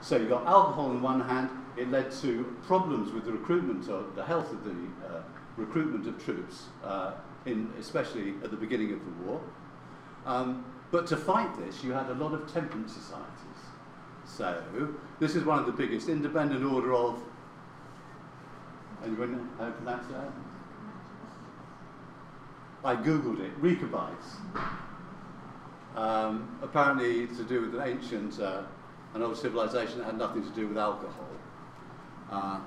so you got alcohol on one hand, it led to problems with the recruitment of the health of the uh, recruitment of troops, uh, in, especially at the beginning of the war. Um, but to fight this, you had a lot of temperance societies. So this is one of the biggest independent order of. Anyone know how to that? I googled it. Rechabites. Um, apparently, to do with an ancient, uh, an old civilization that had nothing to do with alcohol. Uh,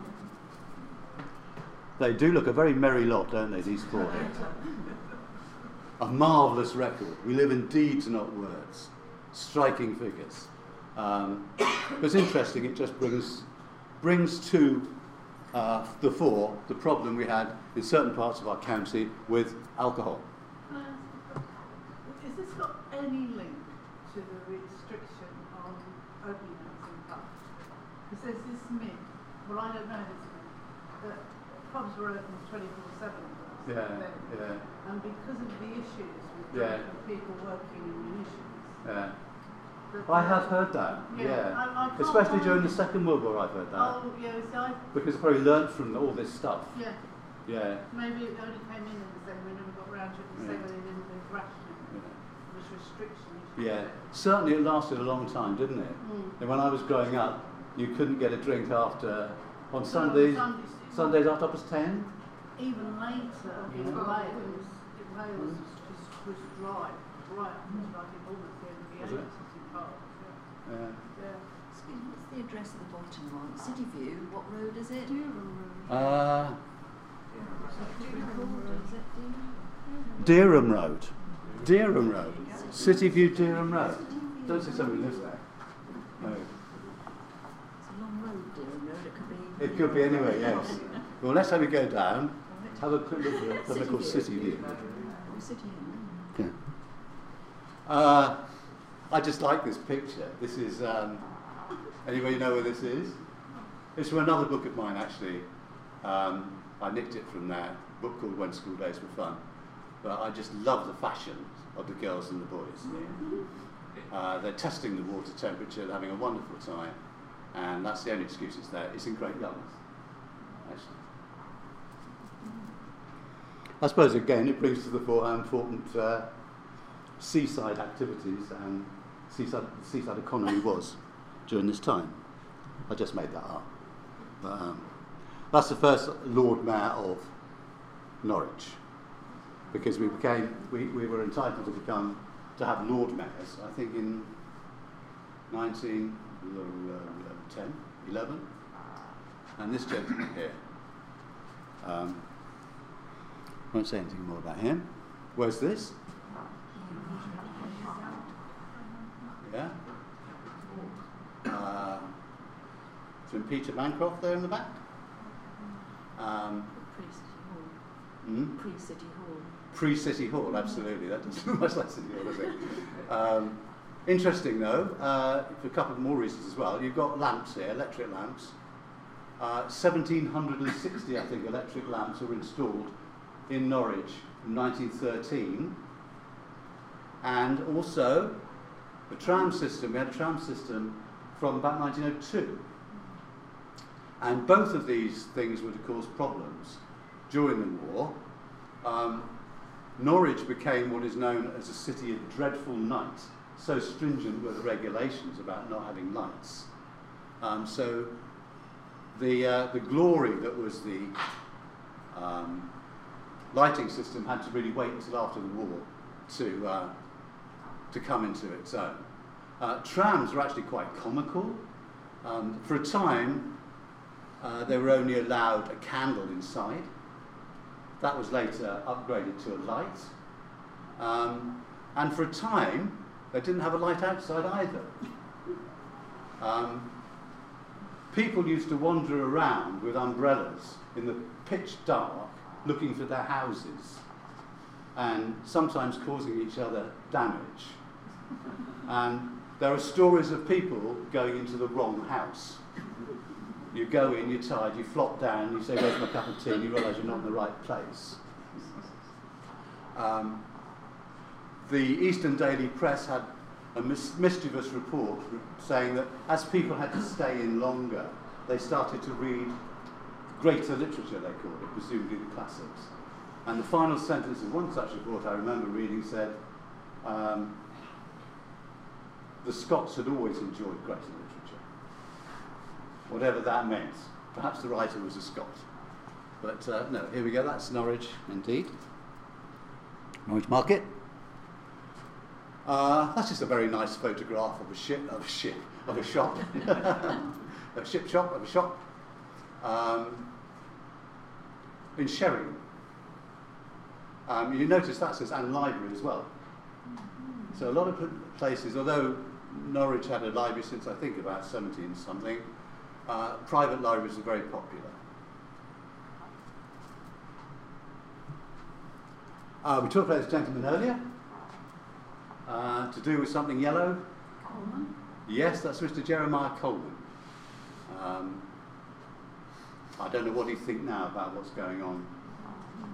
they do look a very merry lot, don't they, these four? A marvellous record. We live in deeds, not words. Striking figures. Um, but it's interesting, it just brings, brings to uh, the fore the problem we had in certain parts of our county with alcohol. Has this got any link to the restriction on opening hours in pubs? Because there's this myth, well I don't know this myth, that pubs were open 24-7 Yeah, then. yeah, And because of the issues with Yeah. people working in munitions. yeah. I have heard that, Yeah, yeah. I- I Especially during the Second World War, I've heard that. Oh, yeah, so I, Because I probably learnt from all this stuff. yeah, Yeah. maybe it only came in in and then we never got round to it and Yeah. say they didn't do rationing. yeah. It was restriction. Yeah, certainly it lasted a long time, didn't it? Mm. And when I was growing up, you couldn't get a drink after on So on Sundays. Sundays, Sundays after past ten. even later in Yeah. Wales, in Wales was, was dry. right, it's like in almost the end of the Was it? agency park. Yeah. Uh, yeah. Excuse me, what's the address at the bottom one? City View, what road is it? uh, Do you recall, is it Dean? Dereham Road. Dereham Road. City View, Dereham Road. Don't say somebody lives there. No. It's a long road, dear road, it could be... It could be anywhere, yes. Well, let's have a go down. Have a quick look at something called City View. Yeah. Uh, I just like this picture. This is. Um, anybody know where this is? It's from another book of mine, actually. Um, I nicked it from there. A book called When School Days Were Fun. But I just love the fashion of the girls and the boys. Uh, they're testing the water temperature, they're having a wonderful time, and that's the only excuse it's there. It's in Great Yarmouth. I suppose again it brings to the fore how important uh, seaside activities and seaside, seaside economy was during this time. I just made that up. But, um, that's the first Lord Mayor of Norwich, because we became we, we were entitled to become to have Lord Mayors. I think in 1910, 11, and this gentleman here. Um, won't say anything more about him. Where's this? Yeah. Uh, from Peter Bancroft there in the back. Um, Pre-City Hall. hmm? Pre-City Hall. Pre City Hall, absolutely. That doesn't look much like City Hall, does it? Um, interesting though, uh, for a couple of more reasons as well. You've got lamps here, electric lamps. Uh, 1760, I think, electric lamps were installed in Norwich in 1913. And also, the tram system, we had a tram system from about 1902. And both of these things were to cause problems during the war. Um, Norwich became what is known as a city of dreadful night. So stringent were the regulations about not having lights. Um, so the, uh, the glory that was the um, lighting system had to really wait until after the war to, uh, to come into its own. Uh, trams were actually quite comical. Um, for a time, uh, they were only allowed a candle inside. That was later upgraded to a light. Um, and for a time, they didn't have a light outside either. Um, people used to wander around with umbrellas in the pitch dark looking for their houses and sometimes causing each other damage. And there are stories of people going into the wrong house. You go in, you're tired, you flop down, you say, Where's my cup of tea? and you realise you're not in the right place. Um, the Eastern Daily Press had a mis- mischievous report saying that as people had to stay in longer, they started to read greater literature, they called it, presumably the classics. And the final sentence of one such report I remember reading said, um, the Scots had always enjoyed greater literature. Whatever that meant. Perhaps the writer was a Scot. But uh, no, here we go, that's Norwich indeed. Norwich Market. Uh, that's just a very nice photograph of a ship, of a ship, of a shop, a ship shop, of a shop um, in Sheringham. Um, you notice that says and library as well. So a lot of places, although Norwich had a library since I think about 17 something, uh, private libraries are very popular. Uh, we talked about this gentleman earlier, uh, to do with something yellow. Colman. Yes, that's Mr. Jeremiah Colman. Um, I don't know what he think now about what's going on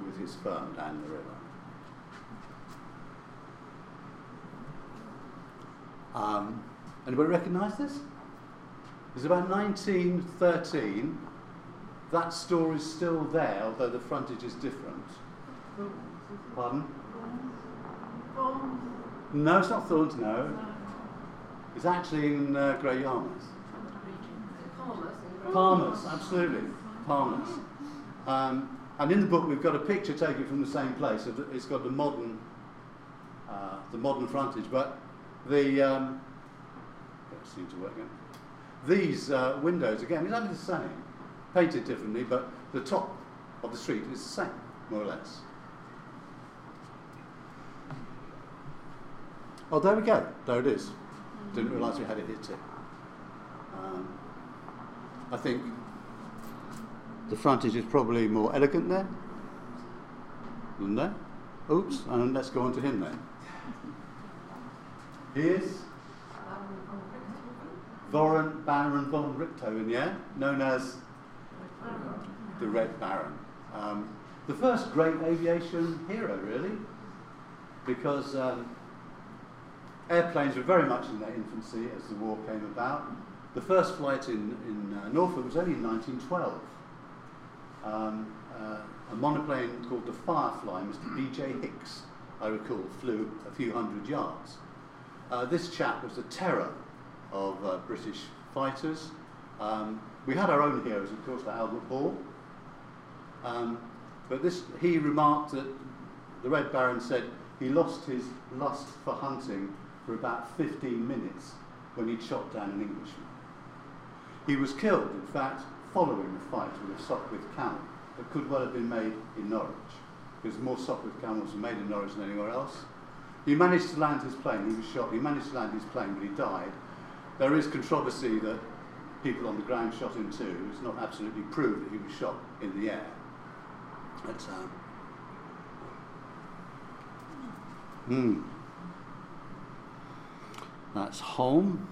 with his firm down the river. Um, anybody recognise this? It's about 1913. That store is still there, although the frontage is different. Pardon? No, it's not Thorns, no. It's actually in uh, Great Yarmouth. Palmer's, absolutely. Palmer's. Um, and in the book, we've got a picture taken from the same place. It's got the modern uh, the modern frontage, but the um, don't seem to work again. These uh, windows again exactly the same, painted differently, but the top of the street is the same, more or less. Oh, there we go. There it is. Didn't realise we had it hit it. Um, I think the frontage is probably more elegant there than there. Oops, and let's go on to him then. Here's Voren Baron von Richthofen, yeah, known as the Red Baron. Um, the first great aviation hero, really, because um, airplanes were very much in their infancy as the war came about. The first flight in, in uh, Norfolk was only in 1912. Um, uh, a monoplane called the Firefly, Mr. B.J. Hicks, I recall, flew a few hundred yards. Uh, this chap was the terror of uh, British fighters. Um, we had our own heroes, of course, like Albert Ball. Um, but this, he remarked that the Red Baron said he lost his lust for hunting for about 15 minutes when he'd shot down an Englishman. He was killed, in fact, following the fight with a Sopwith camel that could well have been made in Norwich, because more Sopwith camels were made in Norwich than anywhere else. He managed to land his plane, he was shot, he managed to land his plane, but he died. There is controversy that people on the ground shot him too. It's not absolutely proved that he was shot in the air. But, um, hmm. That's home.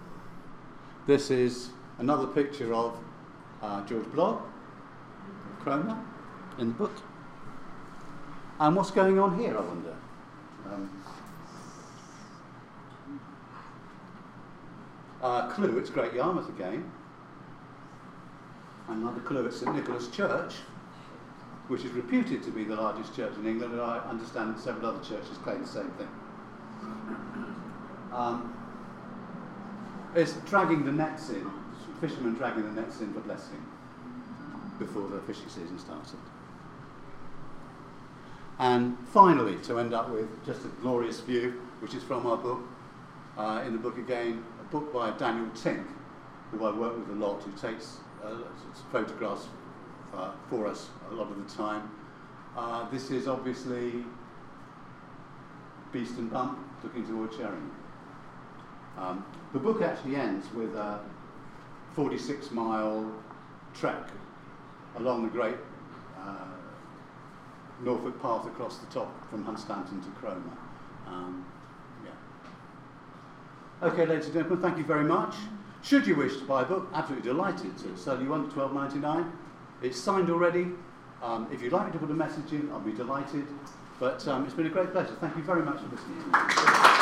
This is another picture of uh, George Blogg, Cromer, in the book. And what's going on here, I wonder? Um, uh, clue, it's Great Yarmouth again. Another clue it's St Nicholas Church, which is reputed to be the largest church in England, and I understand several other churches claim the same thing. Um, it's dragging the nets in, fishermen dragging the nets in for blessing before the fishing season started. And finally, to end up with just a glorious view, which is from our book, uh, in the book again, a book by Daniel Tink, who I work with a lot, who takes uh, photographs uh, for us a lot of the time. Uh, this is obviously Beeston Bump looking towards Sheringham. Um, the book actually ends with a 46 mile trek along the great uh, Norfolk path across the top from Hunstanton to Cromer. Um, yeah. Okay, ladies and gentlemen, thank you very much. Should you wish to buy a book, absolutely delighted to sell you one for $12.99. It's signed already. Um, if you'd like me to put a message in, I'll be delighted. But um, it's been a great pleasure. Thank you very much for listening.